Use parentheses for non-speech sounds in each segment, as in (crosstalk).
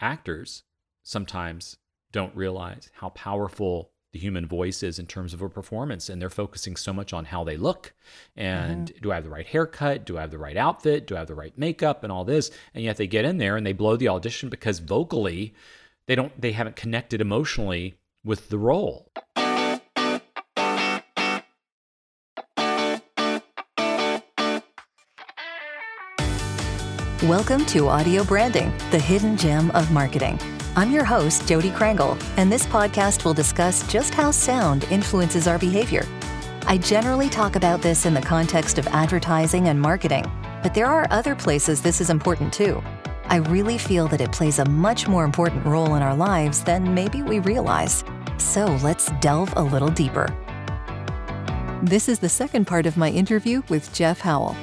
actors sometimes don't realize how powerful the human voice is in terms of a performance and they're focusing so much on how they look. And mm-hmm. do i have the right haircut? Do i have the right outfit? Do i have the right makeup? And all this. And yet they get in there and they blow the audition because vocally they don't they haven't connected emotionally with the role Welcome to Audio Branding, the hidden gem of marketing. I'm your host, Jodi Krangle, and this podcast will discuss just how sound influences our behavior. I generally talk about this in the context of advertising and marketing, but there are other places this is important too. I really feel that it plays a much more important role in our lives than maybe we realize. So let's delve a little deeper. This is the second part of my interview with Jeff Howell.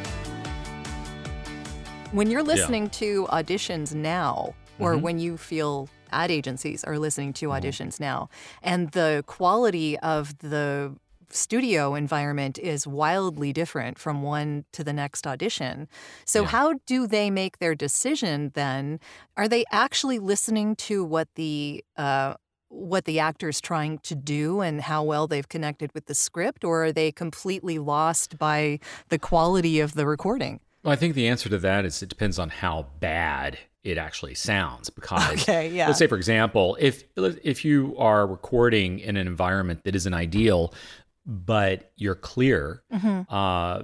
When you're listening yeah. to auditions now, or mm-hmm. when you feel ad agencies are listening to mm-hmm. auditions now. And the quality of the studio environment is wildly different from one to the next audition. So, yeah. how do they make their decision then? Are they actually listening to what the uh, what the actor's trying to do and how well they've connected with the script, or are they completely lost by the quality of the recording? Well, I think the answer to that is it depends on how bad it actually sounds because (laughs) okay, yeah. let's say for example if if you are recording in an environment that isn't ideal but you're clear mm-hmm. uh,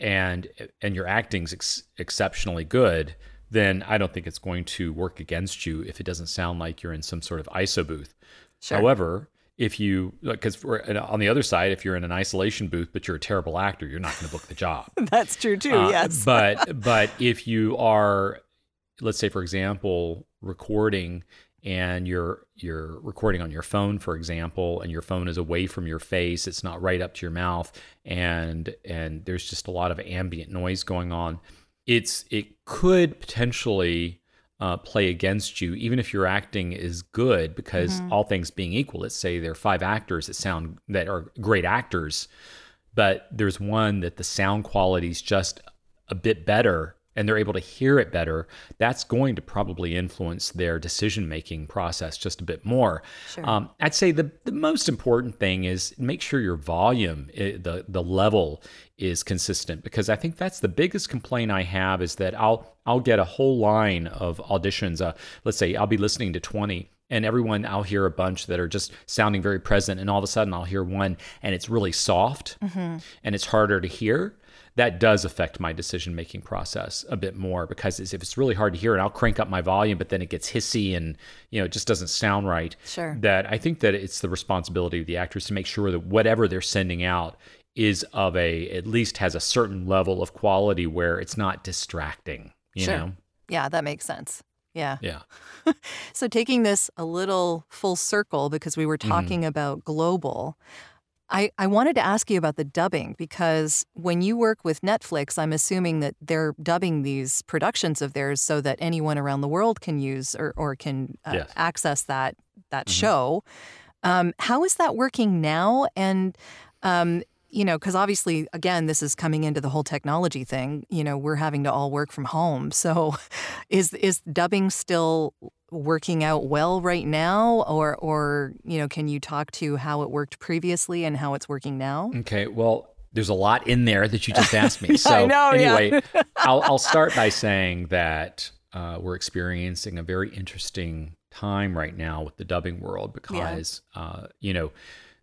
and and your acting's ex- exceptionally good then I don't think it's going to work against you if it doesn't sound like you're in some sort of ISO booth. Sure. However, if you because on the other side if you're in an isolation booth but you're a terrible actor you're not going to book the job. (laughs) That's true too uh, yes. (laughs) but but if you are let's say for example recording and you're you're recording on your phone for example and your phone is away from your face it's not right up to your mouth and and there's just a lot of ambient noise going on it's it could potentially uh, play against you even if your acting is good because mm-hmm. all things being equal let's say there are five actors that sound that are great actors but there's one that the sound quality is just a bit better and they're able to hear it better, that's going to probably influence their decision making process just a bit more. Sure. Um, I'd say the, the most important thing is make sure your volume, eh, the the level is consistent because I think that's the biggest complaint I have is that I'll I'll get a whole line of auditions. Uh, let's say I'll be listening to 20 and everyone I'll hear a bunch that are just sounding very present and all of a sudden I'll hear one and it's really soft mm-hmm. and it's harder to hear that does affect my decision making process a bit more because if it's really hard to hear and I'll crank up my volume, but then it gets hissy and you know it just doesn't sound right. Sure. That I think that it's the responsibility of the actors to make sure that whatever they're sending out is of a at least has a certain level of quality where it's not distracting. You sure. know. Yeah, that makes sense. Yeah. Yeah. (laughs) so taking this a little full circle because we were mm-hmm. talking mm-hmm. about global. I, I wanted to ask you about the dubbing because when you work with Netflix, I'm assuming that they're dubbing these productions of theirs so that anyone around the world can use or, or can uh, yes. access that that mm-hmm. show. Um, how is that working now? And um, you know, because obviously, again, this is coming into the whole technology thing. You know, we're having to all work from home. (laughs) So, is is dubbing still working out well right now, or or you know, can you talk to how it worked previously and how it's working now? Okay, well. There's a lot in there that you just asked me. (laughs) so know, anyway, yeah. (laughs) I'll, I'll start by saying that uh, we're experiencing a very interesting time right now with the dubbing world because yeah. uh, you know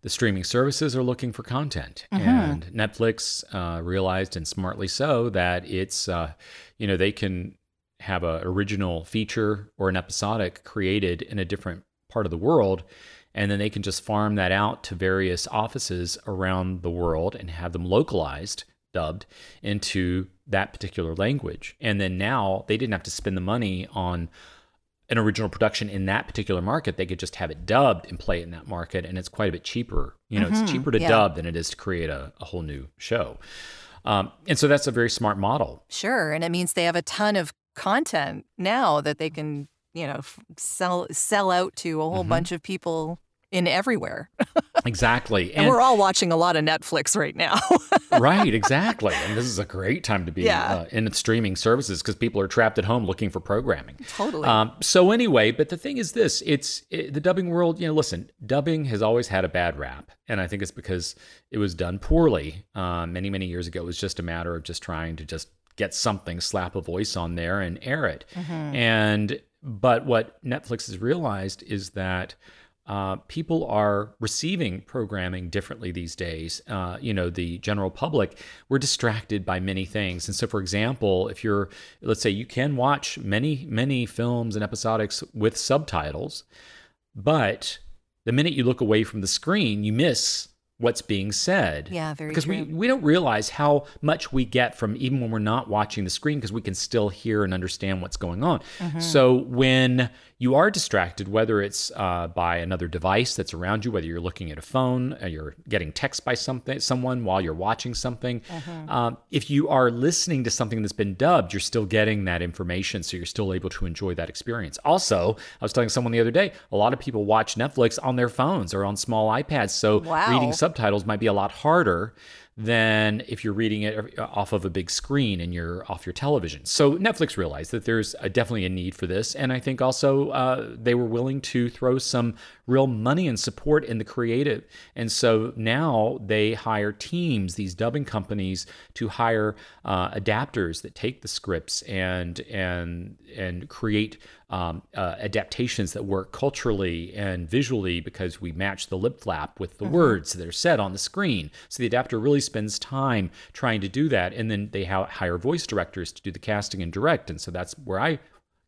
the streaming services are looking for content, mm-hmm. and Netflix uh, realized, and smartly so, that it's uh, you know they can have an original feature or an episodic created in a different part of the world, and then they can just farm that out to various offices around the world and have them localized, dubbed into that particular language. And then now they didn't have to spend the money on an original production in that particular market, they could just have it dubbed and play it in that market, and it's quite a bit cheaper. You know, mm-hmm, it's cheaper to yeah. dub than it is to create a, a whole new show. Um, and so that's a very smart model. Sure, and it means they have a ton of content now that they can, you know, f- sell sell out to a whole mm-hmm. bunch of people in everywhere. (laughs) exactly. And, and, we're all watching a lot of Netflix right now. (laughs) right, exactly. And this is a great time to be yeah. uh, in streaming services because people are trapped at home looking for programming. Totally. Um, so anyway, but the thing is this: it's it, the dubbing world. You know, listen, dubbing has always had a bad rap, and I think it's because it was done poorly uh, many many years ago. It was just a matter of just trying to just get something, slap a voice on there, and air it. Mm-hmm. And but what Netflix has realized is that uh, people are receiving programming differently these days. Uh, you know, the general public, we're distracted by many things. And so, for example, if you're, let's say, you can watch many, many films and episodics with subtitles, but the minute you look away from the screen, you miss what's being said. Yeah, very because we we don't realize how much we get from even when we're not watching the screen because we can still hear and understand what's going on. Mm-hmm. So when you are distracted, whether it's uh, by another device that's around you, whether you're looking at a phone, or you're getting text by something, someone while you're watching something. Mm-hmm. Um, if you are listening to something that's been dubbed, you're still getting that information, so you're still able to enjoy that experience. Also, I was telling someone the other day, a lot of people watch Netflix on their phones or on small iPads, so wow. reading subtitles might be a lot harder than if you're reading it off of a big screen and you're off your television. So Netflix realized that there's a, definitely a need for this, and I think also uh, they were willing to throw some real money and support in the creative. And so now they hire teams, these dubbing companies, to hire uh, adapters that take the scripts and and and create um, uh, adaptations that work culturally and visually because we match the lip flap with the mm-hmm. words that are said on the screen. So the adapter really spends time trying to do that, and then they ha- hire voice directors to do the casting and direct. And so that's where I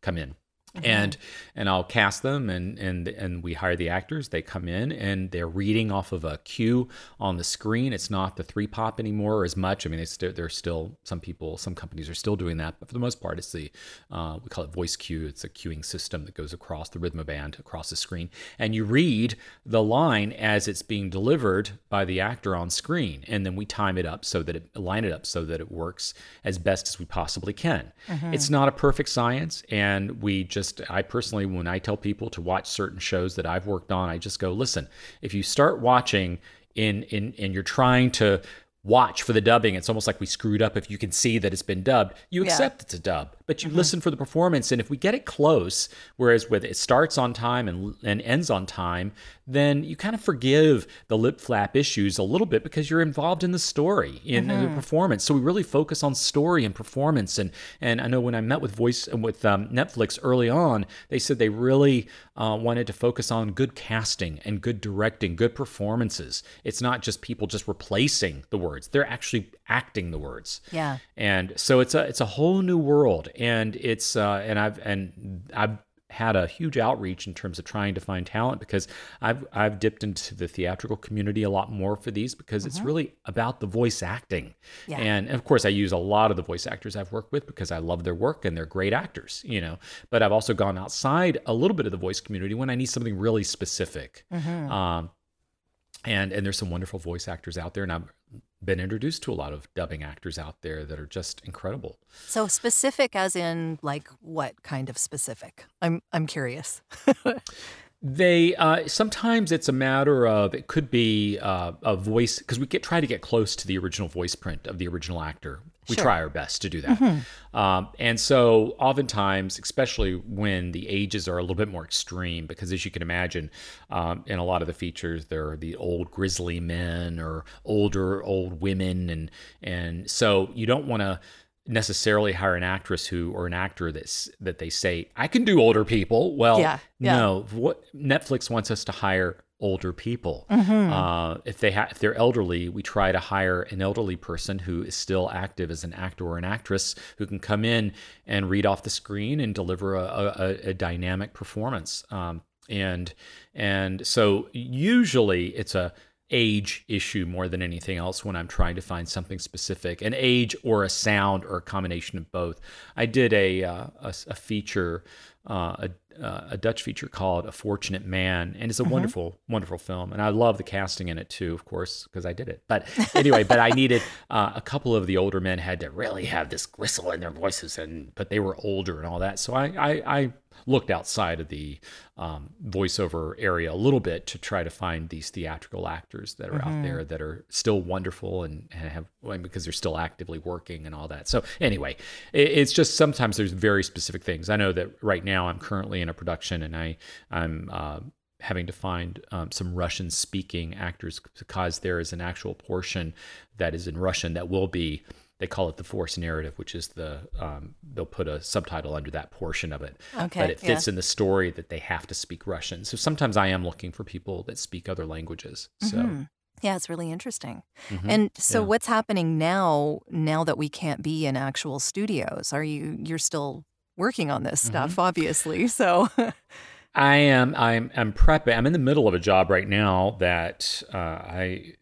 come in. Mm-hmm. And and I'll cast them and and and we hire the actors. They come in and they're reading off of a cue on the screen. It's not the three pop anymore as much. I mean, they st- they're still some people, some companies are still doing that, but for the most part, it's the uh, we call it VoiceQ. It's a cueing system that goes across the Rhythmo band across the screen, and you read the line as it's being delivered by the actor on screen, and then we time it up so that it line it up so that it works as best as we possibly can. Mm-hmm. It's not a perfect science, and we just just, I personally, when I tell people to watch certain shows that I've worked on, I just go, listen, if you start watching in, in, and you're trying to watch for the dubbing, it's almost like we screwed up if you can see that it's been dubbed. You accept yeah. it's a dub but you mm-hmm. listen for the performance. And if we get it close, whereas with it starts on time and, and ends on time, then you kind of forgive the lip flap issues a little bit because you're involved in the story, in, mm-hmm. the performance. So we really focus on story and performance. And and I know when I met with voice with um, Netflix early on, they said they really uh, wanted to focus on good casting and good directing, good performances. It's not just people just replacing the words; they're actually acting the words. Yeah. And so it's a it's a whole new world and it's uh, and I've and I've had a huge outreach in terms of trying to find talent because I've I've dipped into the theatrical community a lot more for these because mm-hmm. it's really about the voice acting. Yeah. And, and of course I use a lot of the voice actors I've worked with because I love their work and they're great actors, you know. But I've also gone outside a little bit of the voice community when I need something really specific. Mm-hmm. Um, and and there's some wonderful voice actors out there and I'm been introduced to a lot of dubbing actors out there that are just incredible. So specific as in like what kind of specific? I'm I'm curious. (laughs) they uh, sometimes it's a matter of it could be uh, a voice because we get try to get close to the original voice print of the original actor we sure. try our best to do that. Mm-hmm. Um, and so, oftentimes, especially when the ages are a little bit more extreme, because as you can imagine, um, in a lot of the features, there are the old grizzly men or older old women, and and so you don't want to necessarily hire an actress who or an actor that's that they say I can do older people. Well, yeah, yeah. no. What Netflix wants us to hire older people. Mm-hmm. Uh, if they ha- if they're elderly, we try to hire an elderly person who is still active as an actor or an actress who can come in and read off the screen and deliver a, a, a dynamic performance. Um, and and so usually it's a age issue more than anything else when I'm trying to find something specific, an age or a sound or a combination of both. I did a uh, a, a, feature uh, a, uh, a Dutch feature called A Fortunate Man, and it's a Mm-hmm. wonderful, wonderful film. And I love the casting in it too, of course, because I did it. But anyway, but I needed (laughs) uh, a couple of the older men had to really have this gristle in their voices, and but they were older and all that. So I I, I looked outside of the um, voiceover area a little bit to try to find these theatrical actors that are out there that are still wonderful and, and have well, because they're still actively working and all that. So anyway, it, it's just sometimes there's very specific things. I know that right now I'm currently in a production and I I'm uh, having to find um, some Russian speaking actors because there is an actual portion that is in Russian that will be they call it the force narrative, which is the um, they'll put a subtitle under that portion of it. Okay, but it fits yeah. in the story that they have to speak Russian. So sometimes I am looking for people that speak other languages. So Yeah, it's really interesting. mhm. And so Yeah. what's happening now now that we can't be in actual studios? Are you you're still working on this Mm-hmm. stuff obviously. So I am I'm I'm prepping. I'm in the middle of a job right now that uh, I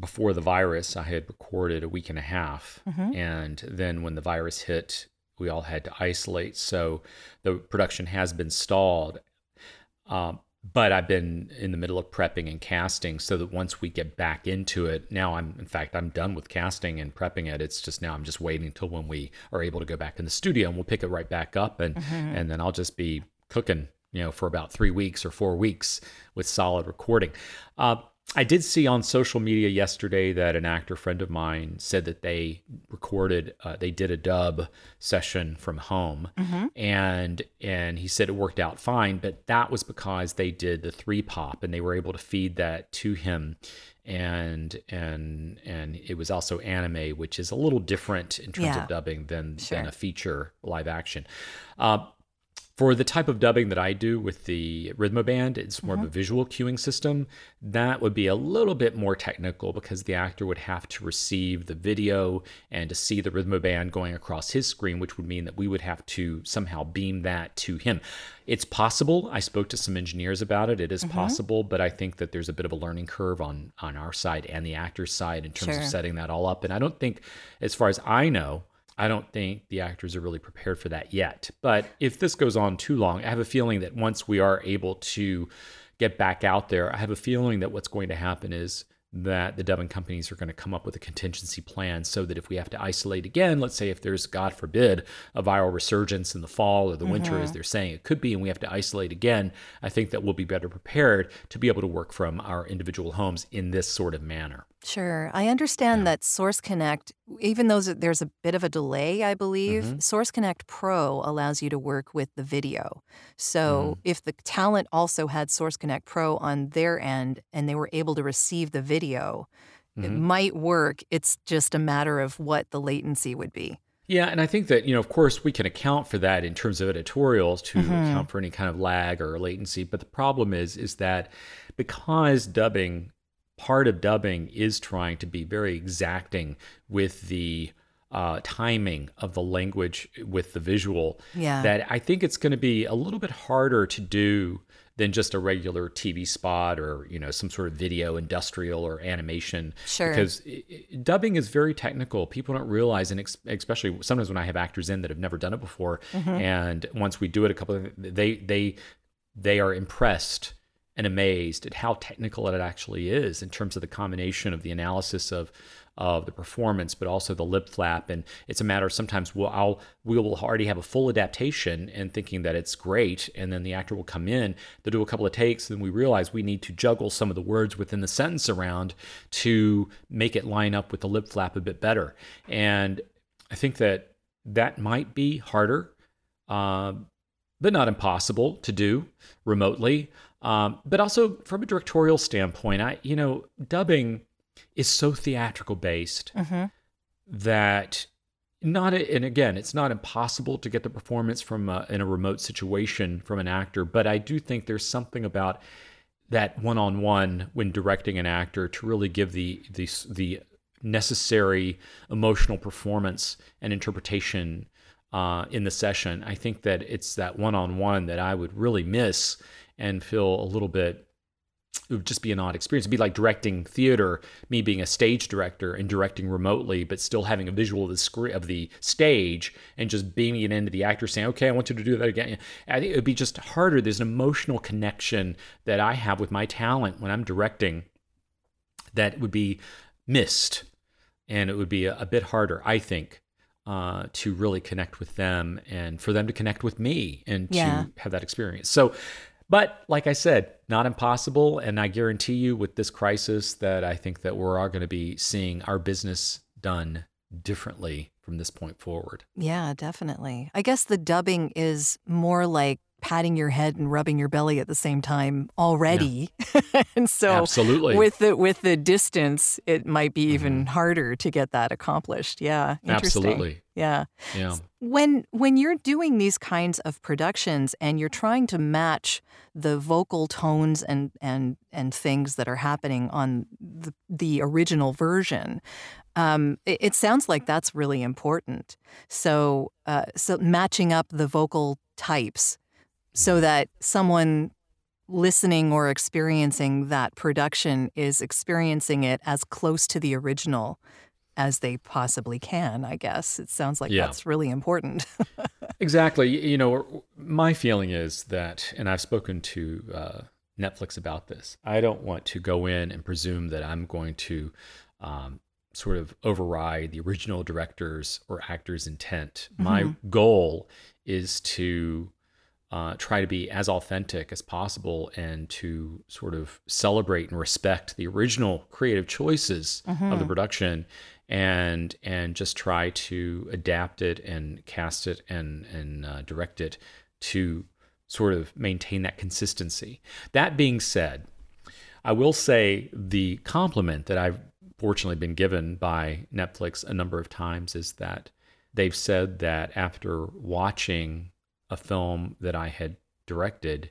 before the virus I had recorded a week and a half, Mhm. and then when the virus hit, we all had to isolate. So the production has been stalled. Um, but I've been in the middle of prepping and casting so that once we get back into it, now I'm, in fact, I'm done with casting and prepping it. It's just now I'm just waiting until when we are able to go back in the studio and we'll pick it right back up and, and then I'll just be cooking, you know, for about three weeks or four weeks with solid recording. Uh, I did see on social media yesterday that an actor friend of mine said that they recorded, uh, they did a dub session from home, and and he said it worked out fine, but that was because they did the three pop and they were able to feed that to him, and and and it was also anime, which is a little different in terms Yeah. of dubbing than Sure. than a feature live action. Uh, for the type of dubbing that I do with the Rhythmo Band, it's more of a mm-hmm. visual cueing system. That would be a little bit more technical because the actor would have to receive the video and to see the Rhythmo Band going across his screen, which would mean that we would have to somehow beam that to him. It's possible. I spoke to some engineers about it. It is mm-hmm. possible, but I think that there's a bit of a learning curve on on our side and the actor's side in terms Sure. of setting that all up. And I don't think, as far as I know, I don't think the actors are really prepared for that yet. But if this goes on too long, I have a feeling that once we are able to get back out there, I have a feeling that what's going to happen is that the dubbing companies are going to come up with a contingency plan so that if we have to isolate again, let's say if there's, God forbid, a viral resurgence in the fall or the winter, as mm-hmm. they're saying it could be, and we have to isolate again, I think that we'll be better prepared to be able to work from our individual homes in this sort of manner. Sure. I understand that Source Connect, even though there's a bit of a delay, I believe, Mm-hmm. Source Connect Pro allows you to work with the video. So Mm-hmm. if the talent also had Source Connect Pro on their end and they were able to receive the video, it Mm-hmm. might work. It's just a matter of what the latency would be. Yeah, and I think that, you know, of course, we can account for that in terms of editorials to account for any kind of lag or latency. But the problem is, is that because dubbing, part of dubbing is trying to be very exacting with the uh, timing of the language with the visual, Yeah. that I think it's going to be a little bit harder to do than just a regular TV spot or you know some sort of video industrial or animation Sure. because i- i- dubbing is very technical people don't realize and ex- especially sometimes when I have actors in that have never done it before and once we do it a couple of they they they are impressed and amazed at how technical it actually is in terms of the combination of the analysis of of the performance, but also the lip flap. And it's a matter of sometimes we'll I'll we will already have a full adaptation and thinking that it's great, and then the actor will come in, they'll do a couple of takes, and we realize we need to juggle some of the words within the sentence around to make it line up with the lip flap a bit better. And I think that that might be harder. Um, but not impossible to do remotely. Um, but also from a directorial standpoint, I you know dubbing is so theatrical based that not and again it's not impossible to get the performance from a, in a remote situation from an actor but i do think there's something about that one-on-one when directing an actor to really give the the, the necessary emotional performance and interpretation uh, in the session. I think that it's that one-on-one that i would really miss and feel a little bit it would just be an odd experience. It'd be like directing theater, me being a stage director and directing remotely, but still having a visual of the screen of the stage and just beaming it into the actor, saying, "Okay, I want you to do that again." I think it would be just harder. There's an emotional connection that I have with my talent when I'm directing that would be missed, and it would be a, a bit harder, I think, uh, to really connect with them and for them to connect with me and Yeah. to have that experience. So, but like I said, not impossible. And I guarantee you with this crisis that I think that we're all going to be seeing our business done differently from this point forward. Yeah, definitely. I guess the dubbing is more like patting your head and rubbing your belly at the same time already. (laughs) and so Absolutely. with the with the distance, it might be even harder to get that accomplished. Yeah. Interesting. Absolutely. Yeah. Yeah. When when you're doing these kinds of productions and you're trying to match the vocal tones and and and things that are happening on the, the original version, um, it, it sounds like that's really important. So uh, so matching up the vocal types so that someone listening or experiencing that production is experiencing it as close to the original as they possibly can, I guess. It sounds like Yeah. that's really important. (laughs) Exactly. You know, my feeling is that, and I've spoken to uh, Netflix about this, I don't want to go in and presume that I'm going to um, sort of override the original director's or actor's intent. My goal is to uh, try to be as authentic as possible and to sort of celebrate and respect the original creative choices of the production and and just try to adapt it and cast it and and uh, direct it to sort of maintain that consistency. That being said, I will say the compliment that I've fortunately been given by Netflix a number of times is that they've said that after watching a film that I had directed,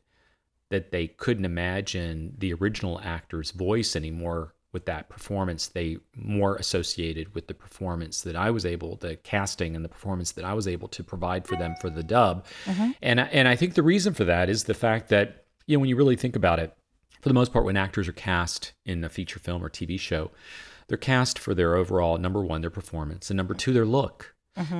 that they couldn't imagine the original actor's voice anymore with that performance. They more associated with the performance that I was able, the casting and the performance that I was able to provide for them for the dub. Mm-hmm. And I- and I think the reason for that is the fact that you know when you really think about it, for the most part, when actors are cast in a feature film or TV show, they're cast for their overall number one, their performance, and number two, their look.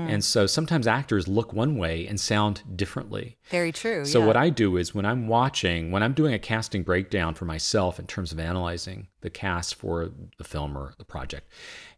And so sometimes actors look one way and sound differently. Very true. So yeah. what I do is when I'm watching, when I'm doing a casting breakdown for myself in terms of analyzing the cast for the film or the project,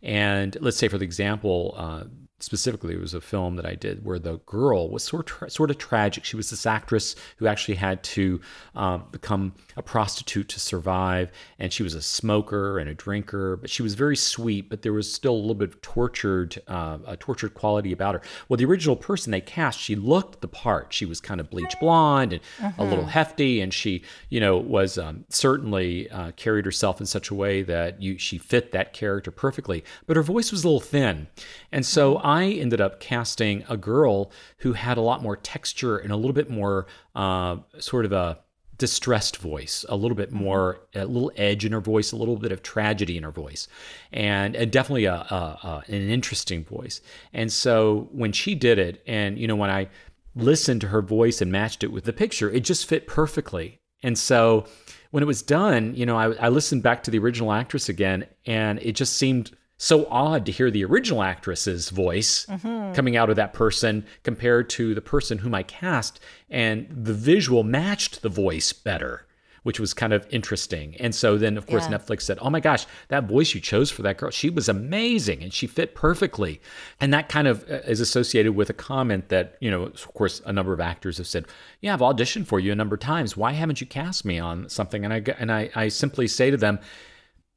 and let's say for the example, uh, specifically, it was a film that I did where the girl was sort of, sort of tragic. She was this actress who actually had to um, become a prostitute to survive, and she was a smoker and a drinker, but she was very sweet. But there was still a little bit of tortured, uh, a tortured quality about her. Well, the original person they cast, she looked the part. She was kind of bleach blonde and a little hefty, and she, you know, was um, certainly uh, carried herself in such a way that you she fit that character perfectly. But her voice was a little thin, and so I ended up casting a girl who had a lot more texture and a little bit more uh, sort of a distressed voice, a little bit more, a little edge in her voice, a little bit of tragedy in her voice, and, and definitely a, a, a an interesting voice. And so when she did it, and you know when I listened to her voice and matched it with the picture, it just fit perfectly. And so when it was done, you know, I, I listened back to the original actress again, and it just seemed so odd to hear the original actress's voice coming out of that person compared to the person whom I cast, and the visual matched the voice better, which was kind of interesting. And so then, of course, Yeah. Netflix said, "Oh my gosh, that voice you chose for that girl, she was amazing, and she fit perfectly." And that kind of uh, is associated with a comment that you know, of course, a number of actors have said, "Yeah, I've auditioned for you a number of times. Why haven't you cast me on something?" And I and I, I simply say to them.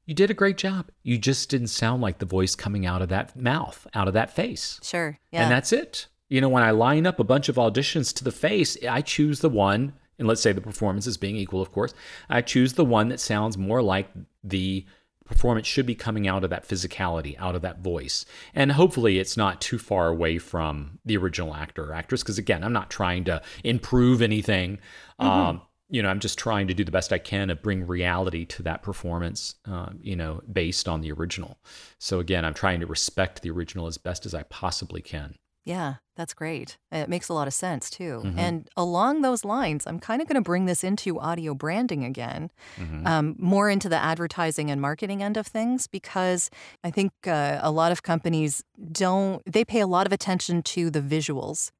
You did a great job. You just didn't sound like the voice coming out of that mouth, out of that face. Sure. Yeah. And that's it. You know, when I line up a bunch of auditions to the face, I choose the one, and let's say the performance is being equal, of course, I choose the one that sounds more like the performance should be coming out of that physicality, out of that voice. And hopefully it's not too far away from the original actor or actress, because again, I'm not trying to improve anything. Um, you know, I'm just trying to do the best I can to bring reality to that performance, uh, you know, based on the original. So again, I'm trying to respect the original as best as I possibly can. Yeah, that's great. It makes a lot of sense too. Mhm. And along those lines, I'm kind of going to bring this into audio branding again, Mhm. um, more into the advertising and marketing end of things, because I think uh, a lot of companies don't, they pay a lot of attention to the visuals,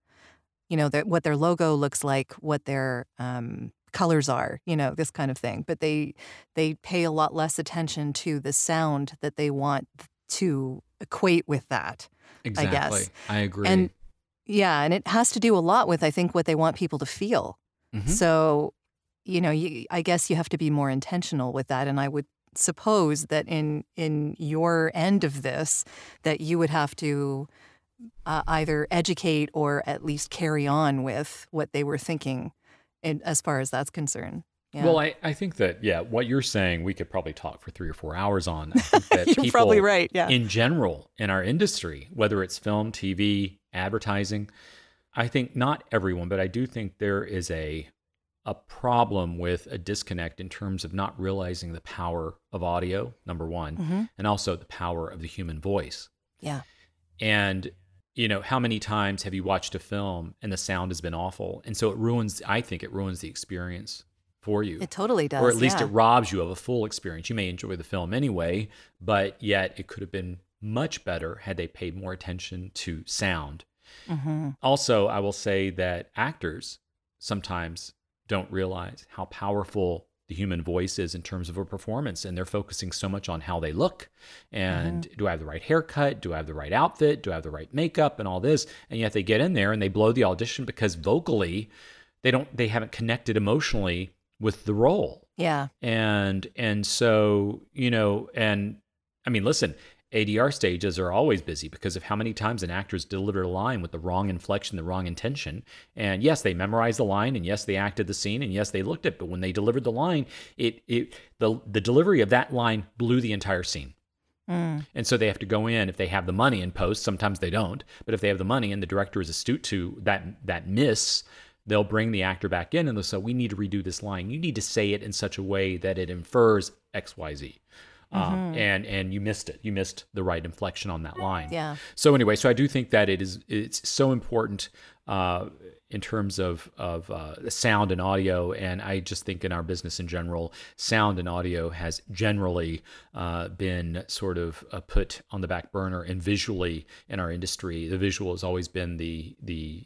you know, that what their logo looks like, what their um, colors are, you know, this kind of thing. But they, they pay a lot less attention to the sound that they want to equate with that. exactly. I guess. I agree. And yeah, and it has to do a lot with I think what they want people to feel. Mhm. So, you know, you, I guess you have to be more intentional with that and I would suppose that in in your end of this that you would have to uh, either educate or at least carry on with what they were thinking in, as far as that's concerned. Yeah. Well, I, I think that, yeah, what you're saying, we could probably talk for three or four hours on. (laughs) That You're people probably right. Yeah. in general in our industry, whether it's film, TV, advertising, I think not everyone, but I do think there is a a problem with a disconnect in terms of not realizing the power of audio, number one, Mhm. and also the power of the human voice. Yeah. And you know, how many times have you watched a film and the sound has been awful? And so it ruins I think it ruins the experience for you. It totally does. or at least yeah. it robs you of a full experience. You may enjoy the film anyway, but yet it could have been much better had they paid more attention to sound. Mhm. Also, I will say that actors sometimes don't realize how powerful the human voice is in terms of a performance and they're focusing so much on how they look and mm-hmm. do I have the right haircut? Do I have the right outfit? Do I have the right makeup and all this? And yet they get in there and they blow the audition because vocally they don't they haven't connected emotionally with the role Yeah. and and so you know and i mean listen adr stages are always busy because of how many times an actor's delivered a line with the wrong inflection the wrong intention and yes they memorized the line and yes they acted the scene and yes they looked it but when they delivered the line it it the the delivery of that line blew the entire scene Mm. and so they have to go in if they have the money in post. Sometimes they don't, but if they have the money and the director is astute to that that miss, they'll bring the actor back in and they'll say, "We need to redo this line. You need to say it in such a way that it infers X, Y, Z." Um, and and you missed it. You missed the right inflection on that line. Yeah. So anyway, so I do think that it is it's so important uh, in terms of of uh, sound and audio, and I just think in our business in general, sound and audio has generally uh, been sort of uh, put on the back burner, and visually in our industry, the visual has always been the the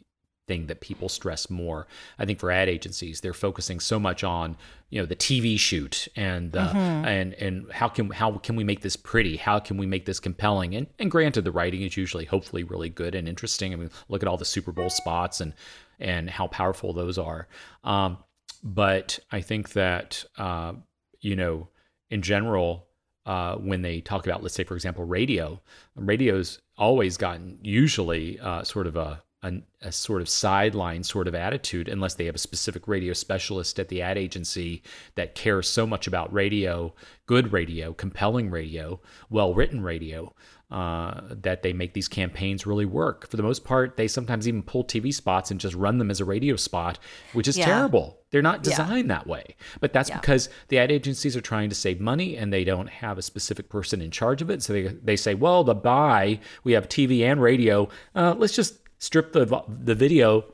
thing that people stress more. I think for ad agencies, they're focusing so much on you know the TV shoot and uh, and and how can how can we make this pretty? How can we make this compelling? And and granted, the writing is usually hopefully really good and interesting. I mean, look at all the Super Bowl spots and and how powerful those are. Um, but I think that uh, you know in general. Uh, when they talk about, let's say, for example, radio, radio's always gotten usually uh, sort of a a, a sort of sideline sort of attitude unless they have a specific radio specialist at the ad agency that cares so much about radio, good radio, compelling radio, well written radio, uh, that they make these campaigns really work. For the most part, they sometimes even pull TV spots and just run them as a radio spot, which is Yeah. terrible. They're not Yeah. designed that way. But that's Yeah. because the ad agencies are trying to save money and they don't have a specific person in charge of it. So they, they say, well, the buy, we have TV and radio. Uh, let's just strip the, the video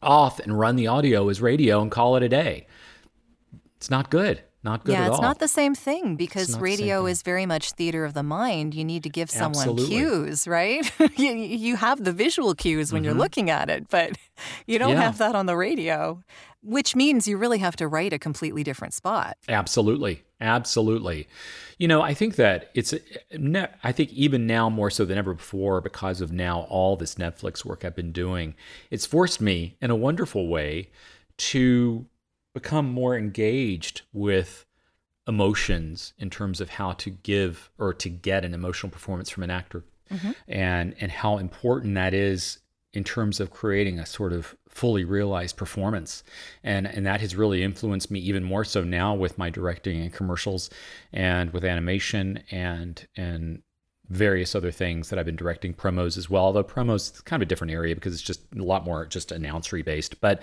off and run the audio as radio and call it a day. It's not good. Not good yeah, it's all. not the same thing because not the same radio thing. is very much theater of the mind. You need to give someone Absolutely. cues, right? (laughs) you, you have the visual cues when you're Mhm. looking at it, but you don't Yeah. have that on the radio, which means you really have to write a completely different spot. Absolutely. Absolutely. You know, I think that it's, I think even now more so than ever before, because of now all this Netflix work I've been doing, it's forced me in a wonderful way to become more engaged with emotions in terms of how to give or to get an emotional performance from an actor. Mm-hmm. And and how important that is in terms of creating a sort of fully realized performance. And and that has really influenced me even more so now with my directing and commercials and with animation and and various other things that I've been directing promos as well although promos is kind of a different area because it's just a lot more just announcery based but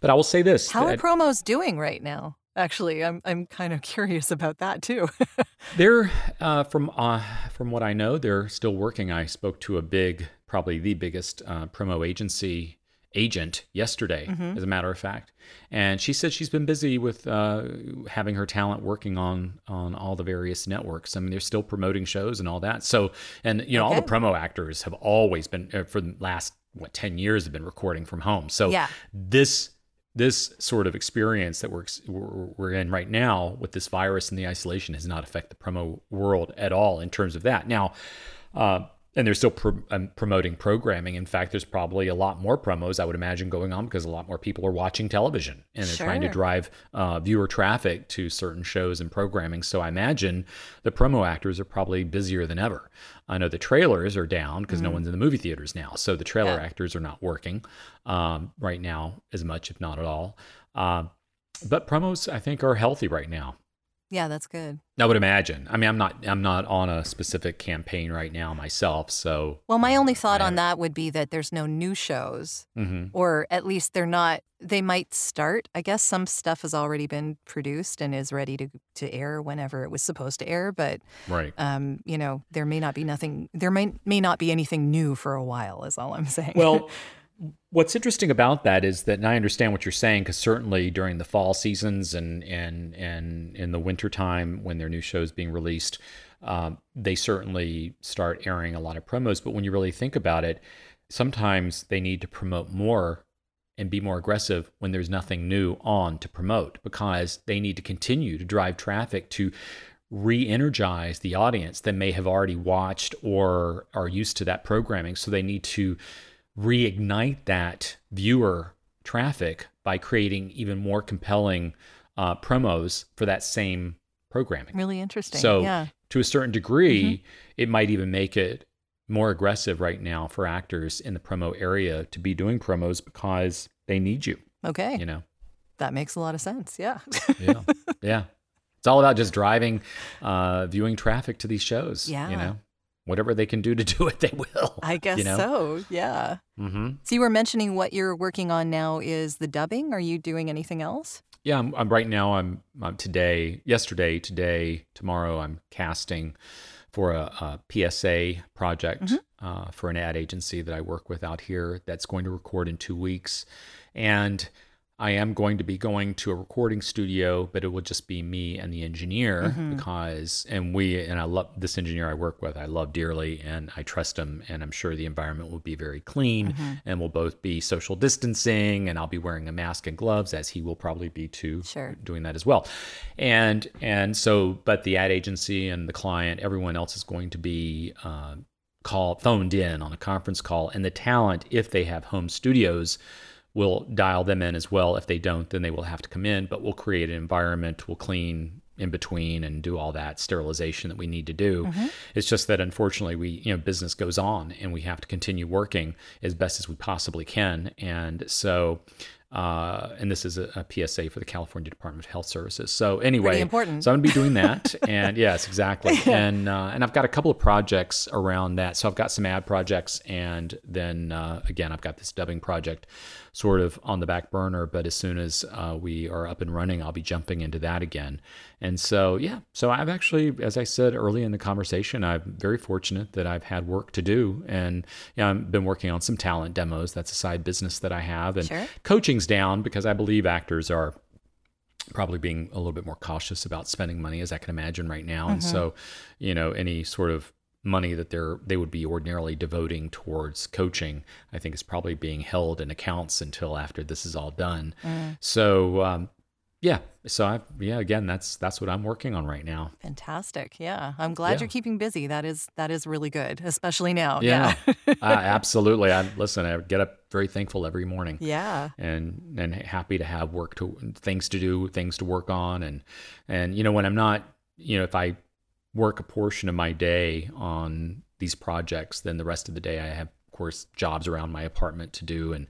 but I will say this How are promos doing right now? Actually, I'm I'm kind of curious about that too. (laughs) They're uh, from uh, from what I know, they're still working. I spoke to a big probably the biggest uh, promo agency agent yesterday, Mm-hmm. as a matter of fact, and she said she's been busy with uh, having her talent working on on all the various networks. I mean, they're still promoting shows and all that. So, and you know, all the promo actors have always been uh, for the last what ten years have been recording from home. So, Yeah. this this sort of experience that we're, we're in right now with this virus and the isolation has not affected the promo world at all in terms of that. Now, uh, and they're still pro- um, promoting programming. In fact, there's probably a lot more promos I would imagine going on because a lot more people are watching television and they're trying to drive uh, viewer traffic to certain shows and programming. So I imagine the promo actors are probably busier than ever. I know the trailers are down because no one's in the movie theaters now, so the trailer. Yeah. actors are not working um, right now as much, if not at all. Uh, but promos, I think, are healthy right now. Yeah, that's good. I would imagine. I mean, I'm not I'm not on a specific campaign right now myself, so Well, my only thought on that would be that there's no new shows, mhm. or at least they're not. They might start. I guess some stuff has already been produced and is ready to to air whenever it was supposed to air. But right. um, you know, there may not be nothing. There may may not be anything new for a while. Is all I'm (laughs) saying. Well, what's interesting about that is that and I understand what you're saying because certainly during the fall seasons and and and in the wintertime when there are new shows being released, um, they certainly start airing a lot of promos. But when you really think about it, sometimes they need to promote more and be more aggressive when there's nothing new on to promote because they need to continue to drive traffic to re-energize the audience that may have already watched or are used to that programming so they need to reignite that viewer traffic by creating even more compelling uh, promos for that same programming really interesting. so yeah, to a certain degree it might even make it more aggressive right now for actors in the promo area to be doing promos because they need you okay, you know that makes a lot of sense. Yeah. yeah (laughs) yeah it's all about just driving uh viewing traffic to these shows Yeah. you know whatever they can do to (laughs) do it they will I guess you know? so. Yeah. mm-hmm. So you were mentioning what you're working on now is the dubbing. Are you doing anything else? yeah I'm, I'm right now I'm, I'm today yesterday today tomorrow i'm casting for a, a psa project uh, for an ad agency that i work with out here that's going to record in two weeks and i am going to be going to a recording studio but it will just be me and the engineer because and we and i love this engineer i work with i love dearly and i trust him and i'm sure the environment will be very clean and we'll both be social distancing and i'll be wearing a mask and gloves as he will probably be too Sure. doing that as well. And and so but the ad agency and the client everyone else is going to be uh, called phoned in on a conference call and the talent if they have home studios will dial them in as well. If they don't then they will have to come in but we'll create an environment we'll clean in between and do all that sterilization that we need to do. Mm-hmm. It's just that unfortunately we you know business goes on and we have to continue working as best as we possibly can. And so uh, and this is a, a PSA for the California Department of Health Services. So anyway, Pretty important. so I'm gonna be doing that, (laughs) and yes, exactly. And uh, and I've got a couple of projects around that. So I've got some ad projects, and then uh, again, I've got this dubbing project, sort of on the back burner. But as soon as uh, we are up and running, I'll be jumping into that again. And so yeah, so I've actually, as I said early in the conversation, I'm very fortunate that I've had work to do, and yeah, I've been working on some talent demos. That's a side business that I have, and Sure. coaching's down because I believe actors are probably being a little bit more cautious about spending money as I can imagine right now. And so, you know, any sort of money that they're they would be ordinarily devoting towards coaching, I think is probably being held in accounts until after this is all done. So, um, yeah. So I yeah, again, that's that's what I'm working on right now. Fantastic. Yeah. I'm glad Yeah. you're keeping busy. That is that is really good, especially now. Yeah. Yeah. (laughs) uh, absolutely. I listen, I get up very thankful every morning. yeah. and and happy to have work to things to do, things to work on, and and you know when I'm not, you know, if I work a portion of my day on these projects, then the rest of the day I have, of course, jobs around my apartment to do, and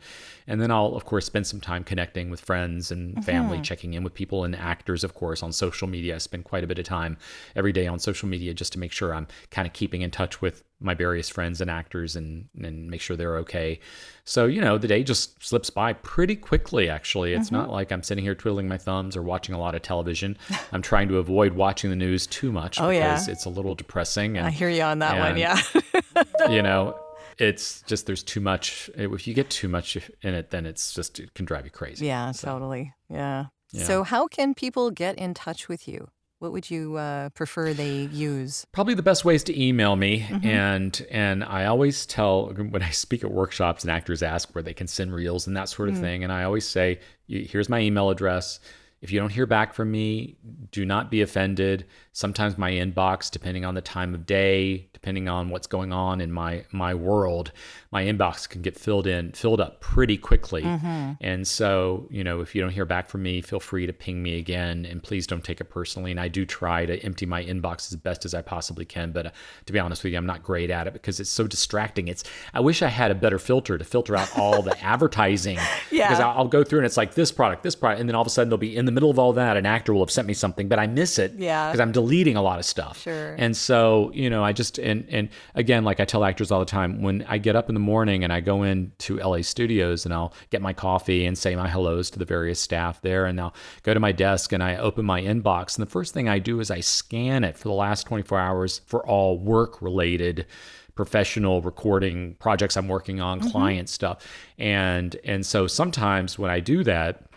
and then I'll of course spend some time connecting with friends and mm-hmm. family, checking in with people and actors, of course, on social media. I spend quite a bit of time every day on social media just to make sure I'm kind of keeping in touch with my various friends and actors and and make sure they're okay. So, you know, the day just slips by pretty quickly actually. It's mm-hmm. not like I'm sitting here twiddling my thumbs or watching a lot of television. I'm trying to avoid watching the news too much Oh, yeah. because it's a little depressing and I hear you on that one. Yeah. (laughs) you know it's just there's too much. If you get too much in it, then it's just it can drive you crazy. Yeah, So, totally. Yeah. Yeah. So, how can people get in touch with you? What would you uh, prefer they use? Probably the best way is to email me, Mm-hmm. and and I always tell when I speak at workshops and actors ask where they can send reels and that sort of Mm. thing, and I always say, "Here's my email address. If you don't hear back from me, do not be offended. Sometimes my inbox, depending on the time of day, depending on what's going on in my my world, my inbox can get filled in, filled up pretty quickly. Mm-hmm. And so, you know, if you don't hear back from me, feel free to ping me again, and please don't take it personally. And I do try to empty my inbox as best as I possibly can, but uh, to be honest with you, I'm not great at it because it's so distracting. It's I wish I had a better filter to filter out all the (laughs) advertising. Yeah. Because I'll I'll go through and it's like this product, this product, and then all of a sudden they'll be in the middle of all that. An actor will have sent me something, but I miss it. Yeah. Because I'm deleting a lot of stuff. Sure. And so, you know, I just and and again, like I tell actors all the time, when I get up in the morning and I go into LA studios and I'll get my coffee and say my hellos to the various staff there, and I'll go to my desk and I open my inbox, and the first thing I do is I scan it for the last 24 hours for all work related professional recording projects I'm working on, mm-hmm. client stuff. And and so sometimes when I do that,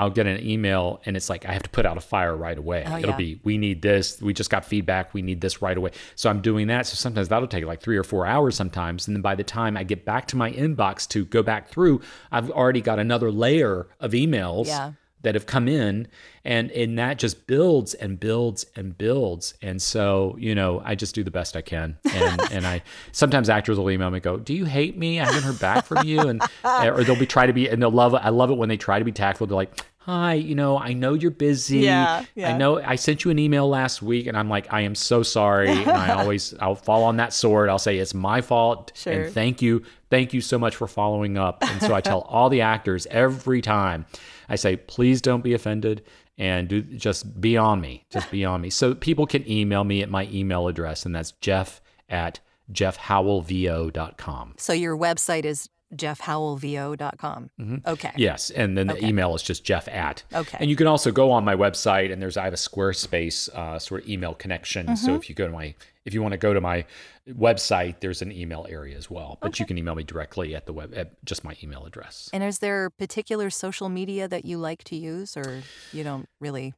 I'll get an email and it's like I have to put out a fire right away. Oh, It'll yeah. be we need this, we just got feedback, we need this right away. So I'm doing that. So sometimes that'll take like 3 or 4 hours sometimes and then by the time I get back to my inbox to go back through, I've already got another layer of emails Yeah. that have come in and and that just builds and builds and builds and so you know i just do the best i can and (laughs) and i sometimes actors will email me and go do you hate me i haven't heard back from you and (laughs) or they'll be try to be and they'll love it i love it when they try to be tactful they're like hi you know i know you're busy. Yeah, yeah. i know i sent you an email last week and i'm like i am so sorry. And i (laughs) always i'll fall on that sword. I'll say it's my fault. Sure. and thank you thank you so much for following up. And so i tell all the actors every time i say please don't be offended and do just be on me just be on me. So people can email me at my email address and that's jeff at jeffhowellvo.com So, your website is jeffhowellvo.com. Okay. Yes, and then the Okay. email is just Jeff at. Okay. And you can also go on my website, and there's I have a Squarespace uh, sort of email connection. Mm-hmm. So if you go to my if you want to go to my website, there's an email area as well. But you can email me directly at the web at just my email address. And is there particular social media that you like to use or you don't really?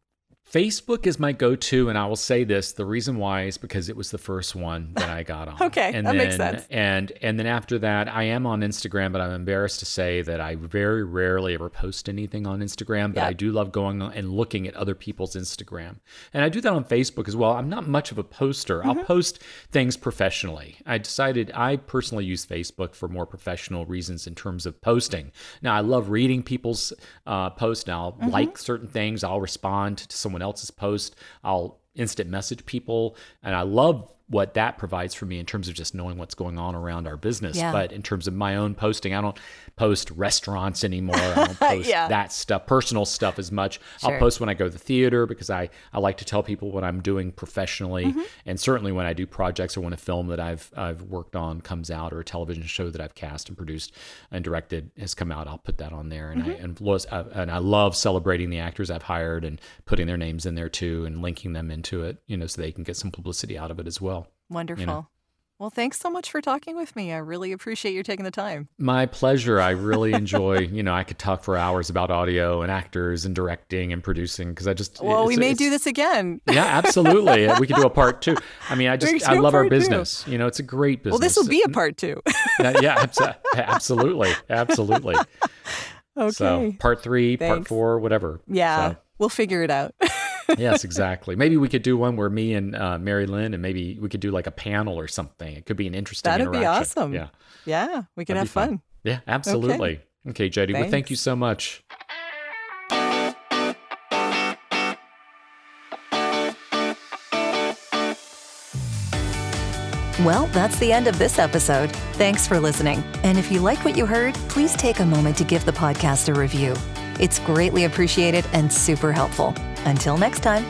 Facebook is my go-to, and I will say this: the reason why is because it was the first one that I got (laughs) on. Okay, and that then, makes sense. And and then after that, I am on Instagram, but I'm embarrassed to say that I very rarely ever post anything on Instagram. But Yeah. I do love going and looking at other people's Instagram, and I do that on Facebook as well. I'm not much of a poster. Mm-hmm. I'll post things professionally. I decided I personally use Facebook for more professional reasons in terms of posting. Now I love reading people's uh, posts. Now I'll Mm-hmm. like certain things. I'll respond to someone else's post. I'll instant message people, and I love what that provides for me in terms of just knowing what's going on around our business. Yeah. But in terms of my own posting, I don't post restaurants anymore. I don't (laughs) post Yeah. that stuff, personal stuff as much. Sure. I'll post when I go to the theater because I, I like to tell people what I'm doing professionally. Mm-hmm. And certainly when I do projects or when a film that I've I've worked on comes out or a television show that I've cast and produced and directed has come out, I'll put that on there. And I Mm-hmm. and, los- uh, and I love celebrating the actors I've hired and putting their names in there too and linking them into it, you know, so they can get some publicity out of it as well. Wonderful. Well, thanks so much for talking with me. I really appreciate you taking the time. My pleasure. I really enjoy, you know, I could talk for hours about audio and actors and directing and producing because I just. Well, we may do this again. Yeah, absolutely. (laughs) we could do a part two. I mean, I just, I love our part two. business. You know, it's a great business. Well, this will be a part two. Yeah, absolutely. Absolutely. (laughs) okay. So, part three, part four, whatever. yeah, So, we'll figure it out. (laughs) yes, exactly. Maybe we could do one where me and uh, Mary Lynn, and maybe we could do like a panel or something. It could be an interesting That'd be awesome. Yeah. yeah, we can That'd have fun. fun. Yeah, absolutely. Okay, Jody. Well, thank you so much. Well, that's the end of this episode. Thanks for listening. And if you like what you heard, please take a moment to give the podcast a review. It's greatly appreciated and super helpful. Until next time.